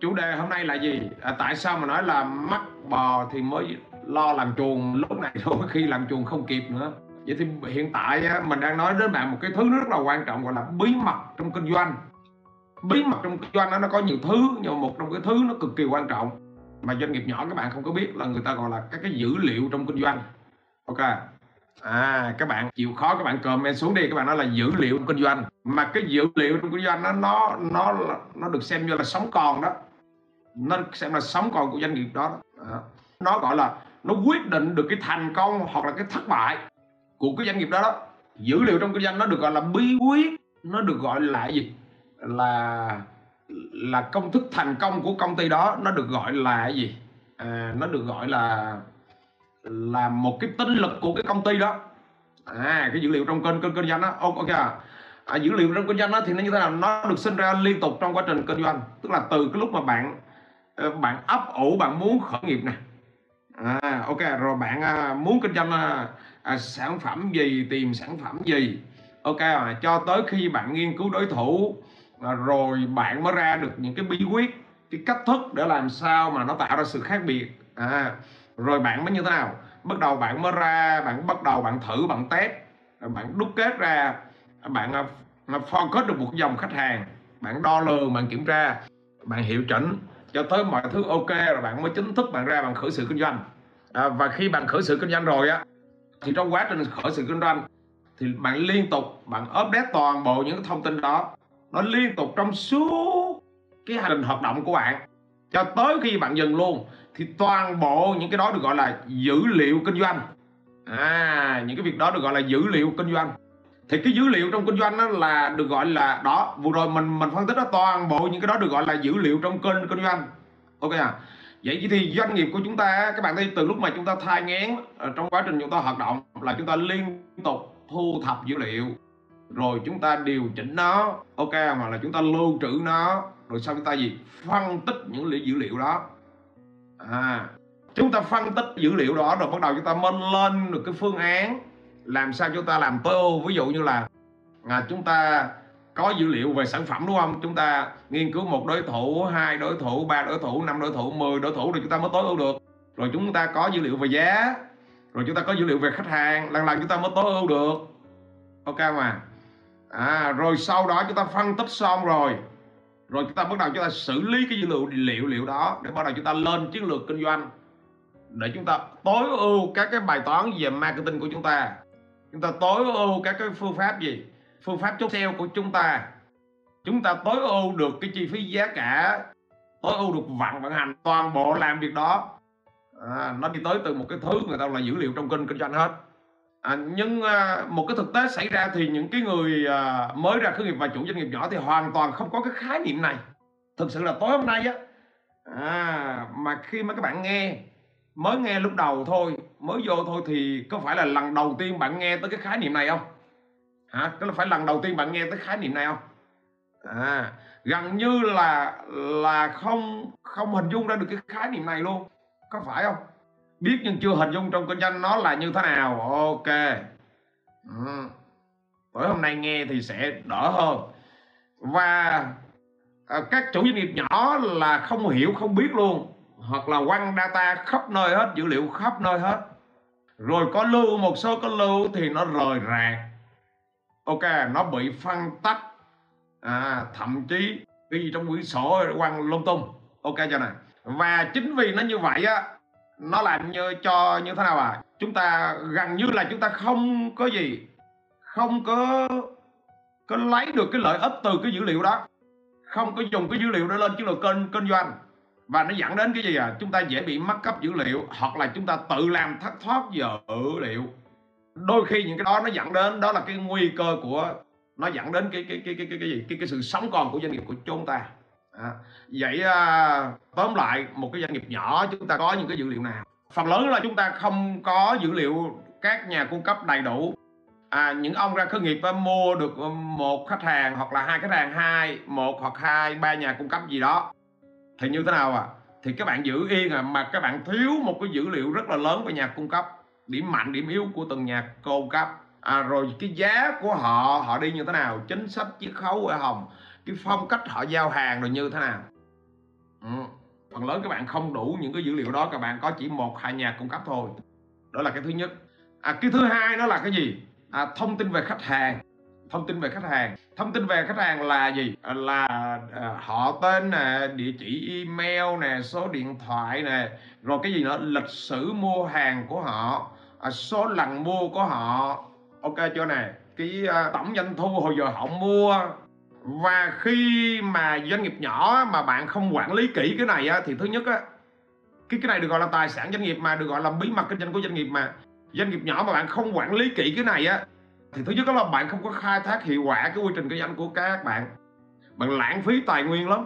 chủ đề hôm nay là gì? À, tại sao mà nói là mắc bò thì mới lo làm chuồng? Lúc này thôi khi làm chuồng không kịp nữa. Vậy thì hiện tại mình đang nói đến bạn một cái thứ rất là quan trọng gọi là bí mật trong kinh doanh. Bí mật trong kinh doanh đó, nó có nhiều thứ nhưng mà một trong cái thứ nó cực kỳ quan trọng mà doanh nghiệp nhỏ các bạn không có biết là người ta gọi là các cái dữ liệu trong kinh doanh. Ok. À các bạn chịu khó các bạn comment xuống đi các bạn nói là dữ liệu trong kinh doanh. Mà cái dữ liệu trong kinh doanh nó nó nó nó được xem như là sống còn đó nó xem là sống còn của doanh nghiệp đó, đó. nó gọi là nó quyết định được cái thành công hoặc là cái thất bại của cái doanh nghiệp đó đó. Dữ liệu trong kinh doanh nó được gọi là bí quyết nó được gọi là gì? Là là công thức thành công của công ty đó nó được gọi là gì? À, nó được gọi là là một cái tinh lực của cái công ty đó. À cái dữ liệu trong kênh kênh kinh doanh đó. Ok à, à, dữ liệu trong kinh doanh đó thì nó như thế nào? Nó được sinh ra liên tục trong quá trình kinh doanh tức là từ cái lúc mà bạn Ờ, bạn ấp ủ bạn muốn khởi nghiệp nè. À, ok rồi bạn à, muốn kinh doanh à, à, sản phẩm gì tìm sản phẩm gì? Ok à, cho tới khi bạn nghiên cứu đối thủ à, rồi bạn mới ra được những cái bí quyết cái cách thức để làm sao mà nó tạo ra sự khác biệt. À, rồi bạn mới như thế nào? Bắt đầu bạn mới ra bạn bắt đầu bạn thử bạn test bạn đúc kết ra. Bạn à, à, focus được một dòng khách hàng bạn đo lường bạn kiểm tra bạn hiệu chỉnh cho tới mọi thứ ok rồi bạn mới chính thức bạn ra bạn khởi sự kinh doanh. À, và khi bạn khởi sự kinh doanh rồi á thì trong quá trình khởi sự kinh doanh thì bạn liên tục bạn update toàn bộ những thông tin đó. Nó liên tục trong suốt cái hành trình hoạt động của bạn. Cho tới khi bạn dừng luôn thì toàn bộ những cái đó được gọi là dữ liệu kinh doanh. À những cái việc đó được gọi là dữ liệu kinh doanh thì cái dữ liệu trong kinh doanh đó là được gọi là, đó, vừa rồi mình mình phân tích đó, toàn bộ những cái đó được gọi là dữ liệu trong kênh kinh doanh. Ok à? Vậy thì doanh nghiệp của chúng ta các bạn thấy từ lúc mà chúng ta thai ngén ờ, trong quá trình chúng ta hoạt động là chúng ta liên tục thu thập dữ liệu, rồi chúng ta điều chỉnh nó, ok mà là chúng ta lưu trữ nó, rồi sau chúng ta gì? Phân tích những dữ liệu đó. À chúng ta phân tích dữ liệu đó, rồi bắt đầu chúng ta minh lên được cái phương án làm sao chúng ta làm tối ưu ví dụ như là à, chúng ta có dữ liệu về sản phẩm đúng không chúng ta nghiên cứu một đối thủ hai đối thủ ba đối thủ năm đối thủ 10 đối thủ rồi chúng ta mới tối ưu được rồi chúng ta có dữ liệu về giá rồi chúng ta có dữ liệu về khách hàng lần lần chúng ta mới tối ưu được ok mà à, rồi sau đó chúng ta phân tích xong rồi rồi chúng ta bắt đầu chúng ta xử lý cái dữ liệu liệu liệu đó để bắt đầu chúng ta lên chiến lược kinh doanh để chúng ta tối ưu các cái bài toán về marketing của chúng ta chúng ta tối ưu các cái phương pháp gì? Phương pháp chốt sale của chúng ta. Chúng ta tối ưu được cái chi phí giá cả tối ưu được vận vận hành toàn bộ làm việc đó. À, nó đi tới từ một cái thứ người ta là dữ liệu trong kênh kinh doanh hết. À, nhưng à, một cái thực tế xảy ra thì những cái người à, mới ra khởi nghiệp và chủ doanh nghiệp nhỏ thì hoàn toàn không có cái khái niệm này. Thực sự là tối hôm nay á à, mà khi mà các bạn nghe mới nghe lúc đầu thôi mới vô thôi thì có phải là lần đầu tiên bạn nghe tới cái khái niệm này không? Hả? Có phải lần đầu tiên bạn nghe tới khái niệm này không? À gần như là là không không hình dung ra được cái khái niệm này luôn. Có phải không? Biết nhưng chưa hình dung trong kinh doanh nó là như thế nào. Ok. Ừ. tối hôm nay nghe thì sẽ đỡ hơn. Và à, các chủ doanh nghiệp nhỏ là không hiểu không biết luôn hoặc là quăng data khắp nơi hết dữ liệu khắp nơi hết. Rồi có lưu một số có lưu thì nó rời rạc. Ok nó bị phân tách. À, thậm chí cái gì trong quyển sổ quăng lung tung. Ok cho này và chính vì nó như vậy á nó làm như cho như thế nào à? Chúng ta gần như là chúng ta không có gì không có có lấy được cái lợi ích từ cái dữ liệu đó. Không có dùng cái dữ liệu đó lên chiến lược kênh kinh doanh và nó dẫn đến cái gì à? Chúng ta dễ bị mất cấp dữ liệu hoặc là chúng ta tự làm thất thoát dữ liệu. Đôi khi những cái đó nó dẫn đến đó là cái nguy cơ của nó dẫn đến cái cái cái cái cái cái gì? Cái cái sự sống còn của doanh nghiệp của chúng ta. À, vậy à, tóm lại một cái doanh nghiệp nhỏ chúng ta có những cái dữ liệu nào? Phần lớn là chúng ta không có dữ liệu các nhà cung cấp đầy đủ. À, những ông ra khởi nghiệp à, mua được à, một khách hàng hoặc là hai khách hàng hai một hoặc hai ba nhà cung cấp gì đó thì như thế nào à? Thì các bạn giữ yên à mà các bạn thiếu một cái dữ liệu rất là lớn về nhà cung cấp. Điểm mạnh điểm yếu của từng nhà cung cấp. À, rồi cái giá của họ họ đi như thế nào? Chính sách chiết khấu ở hồng cái phong cách họ giao hàng rồi như thế nào? Ừ. phần lớn các bạn không đủ những cái dữ liệu đó các bạn có chỉ một hai nhà cung cấp thôi. Đó là cái thứ nhất. À, cái thứ hai nó là cái gì? À, thông tin về khách hàng thông tin về khách hàng. Thông tin về khách hàng là gì? À, là à, họ tên nè địa chỉ email nè số điện thoại nè rồi cái gì nữa? Lịch sử mua hàng của họ à, số lần mua của họ. Ok chưa nè? Cái à, tổng doanh thu hồi giờ họ mua. Và khi mà doanh nghiệp nhỏ mà bạn không quản lý kỹ cái này á, thì thứ nhất á cái cái này được gọi là tài sản doanh nghiệp mà được gọi là bí mật kinh doanh của doanh nghiệp mà. Doanh nghiệp nhỏ mà bạn không quản lý kỹ cái này á thì thứ nhất đó là bạn không có khai thác hiệu quả cái quy trình kinh doanh của các bạn. Bạn lãng phí tài nguyên lắm.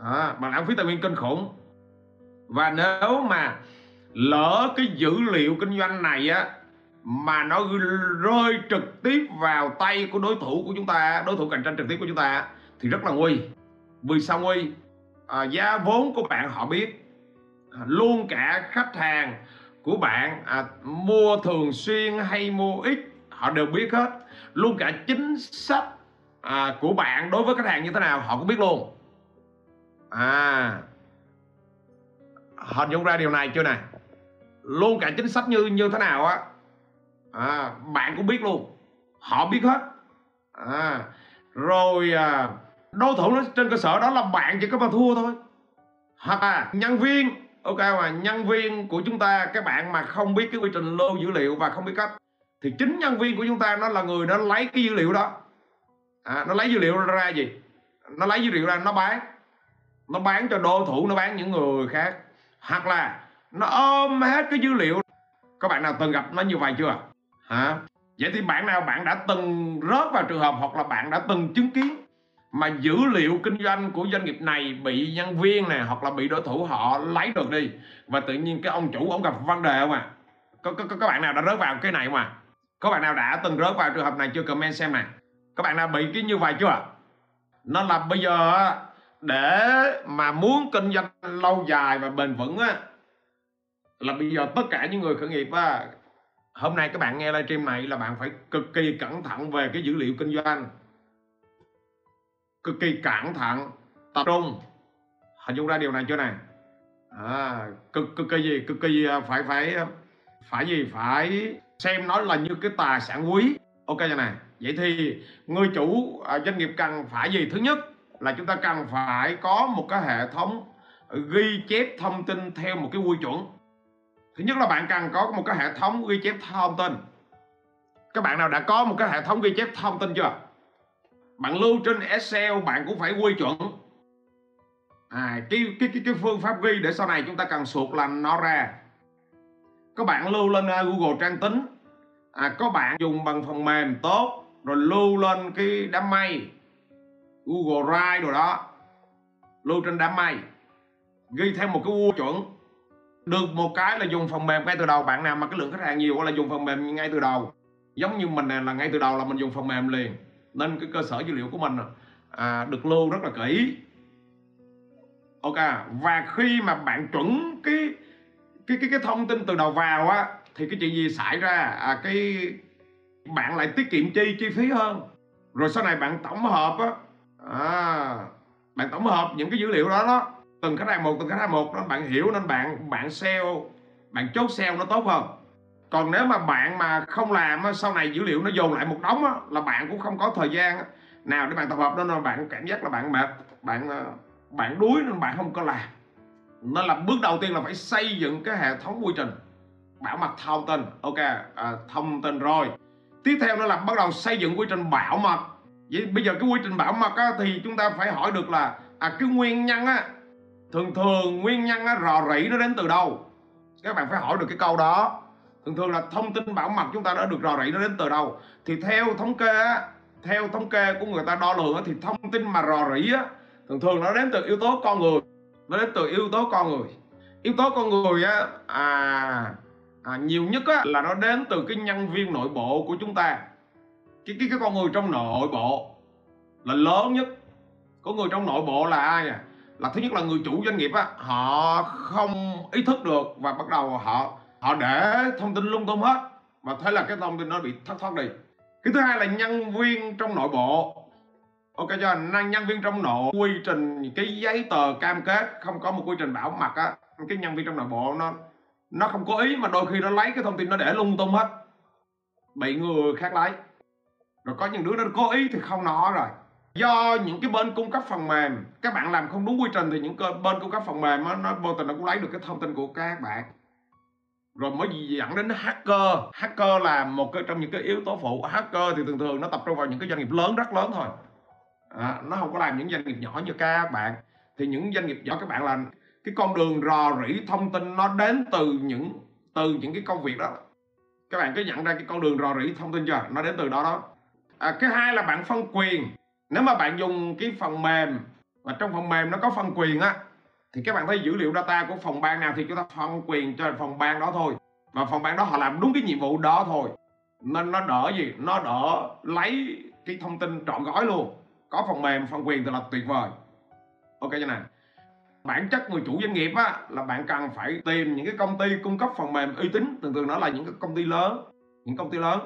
À, bạn lãng phí tài nguyên kinh khủng. Và nếu mà lỡ cái dữ liệu kinh doanh này á mà nó rơi trực tiếp vào tay của đối thủ của chúng ta đối thủ cạnh tranh trực tiếp của chúng ta thì rất là nguy. Vì sao nguy? À, giá vốn của bạn họ biết. À, luôn cả khách hàng của bạn à, mua thường xuyên hay mua ít họ đều biết hết. Luôn cả chính sách à, của bạn đối với khách hàng như thế nào họ cũng biết luôn. À hình dung ra điều này chưa nè? Luôn cả chính sách như như thế nào á? À, bạn cũng biết luôn. Họ biết hết. À, rồi à, đối thủ nó trên cơ sở đó là bạn chỉ có mà thua thôi. Hoặc là nhân viên. Ok mà nhân viên của chúng ta các bạn mà không biết cái quy trình lưu dữ liệu và không biết cách thì chính nhân viên của chúng ta nó là người nó lấy cái dữ liệu đó. À, nó lấy dữ liệu ra gì? Nó lấy dữ liệu ra nó bán. Nó bán cho đối thủ nó bán những người khác. Hoặc là nó ôm hết cái dữ liệu. Các bạn nào từng gặp nó như vậy chưa? Hả? Vậy thì bạn nào bạn đã từng rớt vào trường hợp hoặc là bạn đã từng chứng kiến mà dữ liệu kinh doanh của doanh nghiệp này bị nhân viên này hoặc là bị đối thủ họ lấy được đi và tự nhiên cái ông chủ ông gặp vấn đề không à? Có, có, có các bạn nào đã rớt vào cái này không à? Có bạn nào đã từng rớt vào trường hợp này chưa? Comment xem này. Các bạn nào bị cái như vậy chưa? Nó là bây giờ để mà muốn kinh doanh lâu dài và bền vững á là bây giờ tất cả những người khởi nghiệp á hôm nay các bạn nghe livestream này là bạn phải cực kỳ cẩn thận về cái dữ liệu kinh doanh. Cực kỳ cẩn thận tập trung. Hình dung ra điều này chưa này? À, cực cực kỳ gì? Cực kỳ gì? À, phải phải à, phải gì? Phải xem nó là như cái tài sản quý. Ok như này. Vậy thì người chủ à, doanh nghiệp cần phải gì? Thứ nhất là chúng ta cần phải có một cái hệ thống ghi chép thông tin theo một cái quy chuẩn. Thứ nhất là bạn cần có một cái hệ thống ghi chép thông tin. Các bạn nào đã có một cái hệ thống ghi chép thông tin chưa? Bạn lưu trên Excel bạn cũng phải quy chuẩn. À, cái, cái, cái, cái phương pháp ghi để sau này chúng ta cần suột làm nó ra có bạn lưu lên à, Google Trang tính. À, có bạn dùng bằng phần mềm tốt rồi lưu lên cái đám mây. Google Drive rồi đó. Lưu trên đám mây. Ghi theo một cái quy chuẩn. Được một cái là dùng phần mềm ngay từ đầu. Bạn nào mà cái lượng khách hàng nhiều là dùng phần mềm ngay từ đầu. Giống như mình này là ngay từ đầu là mình dùng phần mềm liền. Nên cái cơ sở dữ liệu của mình à, được lưu rất là kỹ. Ok và khi mà bạn chuẩn cái cái cái cái thông tin từ đầu vào á thì cái chuyện gì xảy ra? À, cái bạn lại tiết kiệm chi chi phí hơn. Rồi sau này bạn tổng hợp á à, bạn tổng hợp những cái dữ liệu đó đó từng khách hàng một từng khách hàng một đó bạn hiểu nên bạn bạn sale bạn chốt sale nó tốt hơn. Còn nếu mà bạn mà không làm sau này dữ liệu nó dồn lại một đống á, là bạn cũng không có thời gian nào để bạn tập hợp nên là bạn cảm giác là bạn mệt bạn ờ, bạn đuối nên bạn không có làm nó là bước đầu tiên là phải xây dựng cái hệ thống quy trình. Bảo mật thông tin. Ok à, thông tin rồi. Tiếp theo nữa là bắt đầu xây dựng quy trình bảo mật. Vậy bây giờ cái quy trình bảo mật á, thì chúng ta phải hỏi được là à, cái nguyên nhân á thường thường nguyên nhân á, rò rỉ nó đến từ đâu? Các bạn phải hỏi được cái câu đó. Thường thường là thông tin bảo mật chúng ta đã được rò rỉ nó đến từ đâu? Thì theo thống kê á, theo thống kê của người ta đo lường á, thì thông tin mà rò rỉ á, thường thường nó đến từ yếu tố con người nó đến từ yếu tố con người. Yếu tố con người á à, à nhiều nhất á, là nó đến từ cái nhân viên nội bộ của chúng ta. Cái cái cái con người trong nội bộ là lớn nhất. Có người trong nội bộ là ai à? Là thứ nhất là người chủ doanh nghiệp á họ không ý thức được và bắt đầu họ họ để thông tin lung tung hết. Và thế là cái thông tin nó bị thất thoát đi. Cái thứ hai là nhân viên trong nội bộ ok cho năng nhân viên trong nội quy trình cái giấy tờ cam kết không có một quy trình bảo mật á cái nhân viên trong nội bộ nó nó không có ý mà đôi khi nó lấy cái thông tin nó để lung tung hết. Bị người khác lấy. Rồi có những đứa nó cố ý thì không nó rồi. Do những cái bên cung cấp phần mềm các bạn làm không đúng quy trình thì những bên cung cấp phần mềm nó, nó vô tình nó cũng lấy được cái thông tin của các bạn. Rồi mới dẫn đến hacker. Hacker là một cái trong những cái yếu tố phụ. Hacker thì thường thường nó tập trung vào những cái doanh nghiệp lớn rất lớn thôi à, nó không có làm những doanh nghiệp nhỏ như các bạn. Thì những doanh nghiệp nhỏ các bạn là cái con đường rò rỉ thông tin nó đến từ những từ những cái công việc đó. Các bạn cứ nhận ra cái con đường rò rỉ thông tin chưa? Nó đến từ đó đó. À, cái hai là bạn phân quyền. Nếu mà bạn dùng cái phần mềm và trong phần mềm nó có phân quyền á thì các bạn thấy dữ liệu data của phòng ban nào thì chúng ta phân quyền cho phòng ban đó thôi. Và phòng ban đó họ làm đúng cái nhiệm vụ đó thôi. Nên nó đỡ gì? Nó đỡ lấy cái thông tin trọn gói luôn có phần mềm phần quyền thì là tuyệt vời. Ok cho này bản chất người chủ doanh nghiệp á là bạn cần phải tìm những cái công ty cung cấp phần mềm uy tín. Thường thường nó là những cái công ty lớn những công ty lớn.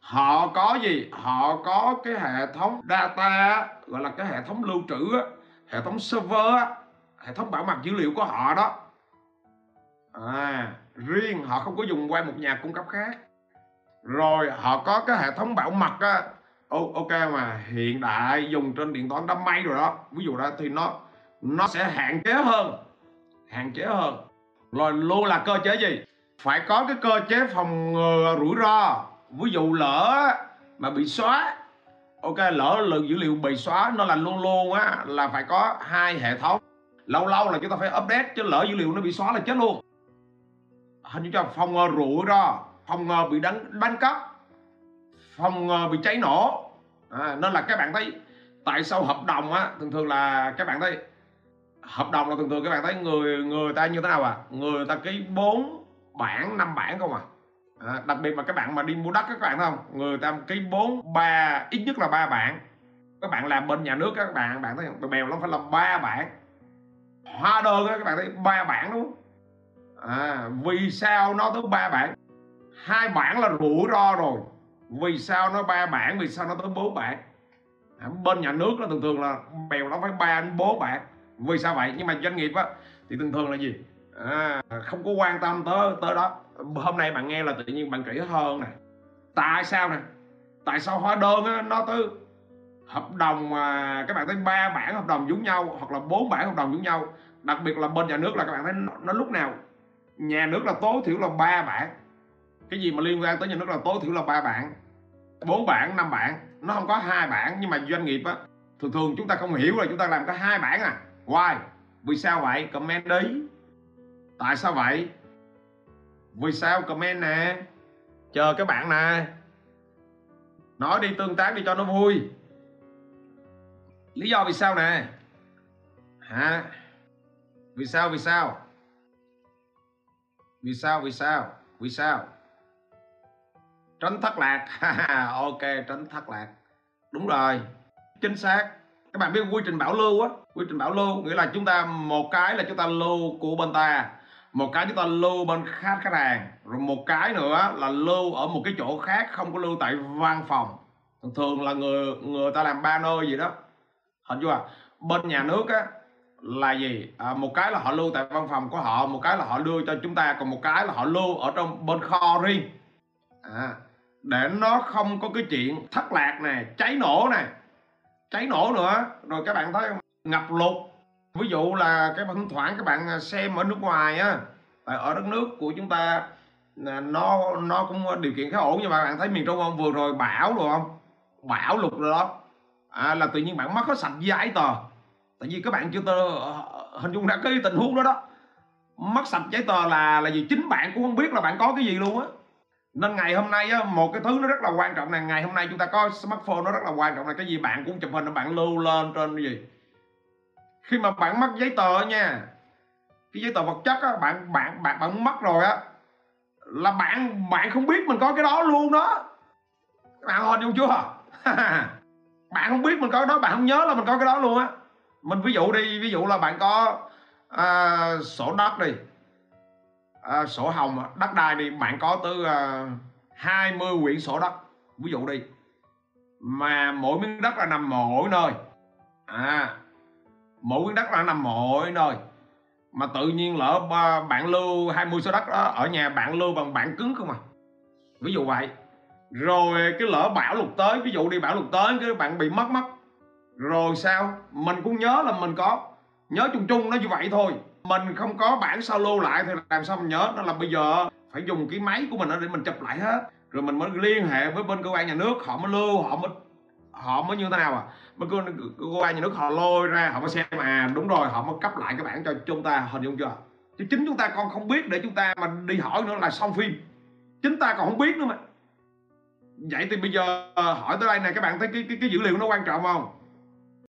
Họ có gì? Họ có cái hệ thống data gọi là cái hệ thống lưu trữ hệ thống server hệ thống bảo mật dữ liệu của họ đó. À, riêng họ không có dùng qua một nhà cung cấp khác. Rồi họ có cái hệ thống bảo mật á ok mà hiện đại dùng trên điện toán đám mây rồi đó. Ví dụ đó thì nó nó sẽ hạn chế hơn, hạn chế hơn. Rồi luôn là cơ chế gì? Phải có cái cơ chế phòng ngừa rủi ro. Ví dụ lỡ mà bị xóa, ok, lỡ lượng dữ liệu bị xóa, nó là luôn luôn á, là phải có hai hệ thống. Lâu lâu là chúng ta phải update chứ lỡ dữ liệu nó bị xóa là chết luôn. Hình như cho phòng ngừa rủi ro, phòng ngừa bị đánh đánh cắp phòng ngừa ờ, bị cháy nổ. À, nên là các bạn thấy tại sao hợp đồng á thường thường là các bạn thấy hợp đồng là thường thường các bạn thấy người người ta như thế nào à? Người ta ký bốn bản năm bản không à? À, đặc biệt mà các bạn mà đi mua đất các bạn thấy không? Người ta ký bốn ba ít nhất là ba bản các bạn làm bên nhà nước các bạn bạn thấy không? Bèo lắm phải làm ba bản hóa đơn các bạn thấy ba bản đúng không? À, vì sao nó tới ba bản hai bản là rủi ro rồi vì sao nó ba bản vì sao nó tới bốn bản à, bên nhà nước nó thường thường là bèo nó phải ba đến bốn bản vì sao vậy? Nhưng mà doanh nghiệp á thì thường thường là gì? À, không có quan tâm tới tới đó. Hôm nay bạn nghe là tự nhiên bạn kỹ hơn nè. Tại sao nè? Tại sao hóa đơn á, nó tới hợp đồng mà các bạn thấy ba bản hợp đồng giống nhau hoặc là bốn bản hợp đồng giống nhau? Đặc biệt là bên nhà nước là các bạn thấy nó, nó lúc nào? Nhà nước là tối thiểu là ba bản cái gì mà liên quan tới nhà nước là tối thiểu là ba bạn, bốn bản năm bản. Nó không có hai bản nhưng mà doanh nghiệp á thường thường chúng ta không hiểu là chúng ta làm có hai bản à. Why? Vì sao vậy? Comment đi. Tại sao vậy? Vì sao? Comment nè. Chờ các bạn nè. Nói đi tương tác đi cho nó vui. Lý do vì sao nè? Hả? Vì sao vì sao? Vì sao vì sao? Vì sao? Tránh thất lạc. Ok tránh thất lạc. Đúng rồi. Chính xác. Các bạn biết quy trình bảo lưu á. Quy trình bảo lưu nghĩa là chúng ta một cái là chúng ta lưu của bên ta một cái chúng ta lưu bên khách khách hàng rồi một cái nữa là lưu ở một cái chỗ khác không có lưu tại văn phòng. Thường thường là người người ta làm ba nơi gì đó. Hình chưa bên nhà nước á là gì? À, một cái là họ lưu tại văn phòng của họ một cái là họ lưu cho chúng ta còn một cái là họ lưu ở trong bên kho riêng. À, để nó không có cái chuyện thất lạc này cháy nổ này cháy nổ nữa. Rồi các bạn thấy ngập lụt. Ví dụ là cái thỉnh thoảng các bạn à, xem ở nước ngoài á à, ở đất nước của chúng ta à, nó nó cũng điều kiện khá ổn nhưng mà bạn thấy miền trung không? Vừa rồi bão rồi không? Bão lụt rồi đó. À, là tự nhiên bạn mất hết sạch giấy tờ. Tại vì các bạn chưa tờ hình dung ra cái tình huống đó đó. Mất sạch giấy tờ là là gì? Chính bạn cũng không biết là bạn có cái gì luôn á nên ngày hôm nay á, một cái thứ nó rất là quan trọng là ngày hôm nay chúng ta có smartphone nó rất là quan trọng là cái gì bạn cũng chụp hình bạn lưu lên trên cái gì. Khi mà bạn mất giấy tờ nha cái giấy tờ vật chất á, bạn bạn bạn bạn mất rồi á là bạn bạn không biết mình có cái đó luôn đó. Bạn hình dung chưa? Bạn không biết mình có cái đó bạn không nhớ là mình có cái đó luôn á. Mình ví dụ đi ví dụ là bạn có à, sổ đất đi à, sổ hồng à. đất đai đi bạn có tới ờ, à, 20 quyển sổ đất. Ví dụ đi. Mà mỗi miếng đất là nằm mỗi nơi. À mỗi miếng đất là nằm mỗi nơi. Mà tự nhiên lỡ ờ, bạn lưu 20 số đất đó ở nhà bạn lưu bằng bản cứng không à? Ví dụ vậy. Rồi cái lỡ bão lụt tới ví dụ đi bão lụt tới cái bạn bị mất mất. Rồi sao? Mình cũng nhớ là mình có nhớ chung chung nó như vậy thôi. Mình không có bản sao lưu lại thì làm sao mình nhớ? Nó là bây giờ phải dùng cái máy của mình để mình chụp lại hết. Rồi mình mới liên hệ với bên cơ quan nhà nước họ mới lưu họ mới họ mới như thế nào à? Mới cơ, cơ quan nhà nước họ lôi ra họ mới xem à đúng rồi họ mới cấp lại cái bản cho chúng ta hình dung chưa? Chứ chính chúng ta còn không biết để chúng ta mà đi hỏi nữa là xong phim. Chính ta còn không biết nữa mà. Vậy thì bây giờ ờ, hỏi tới đây này các bạn thấy cái cái, cái dữ liệu nó quan trọng không?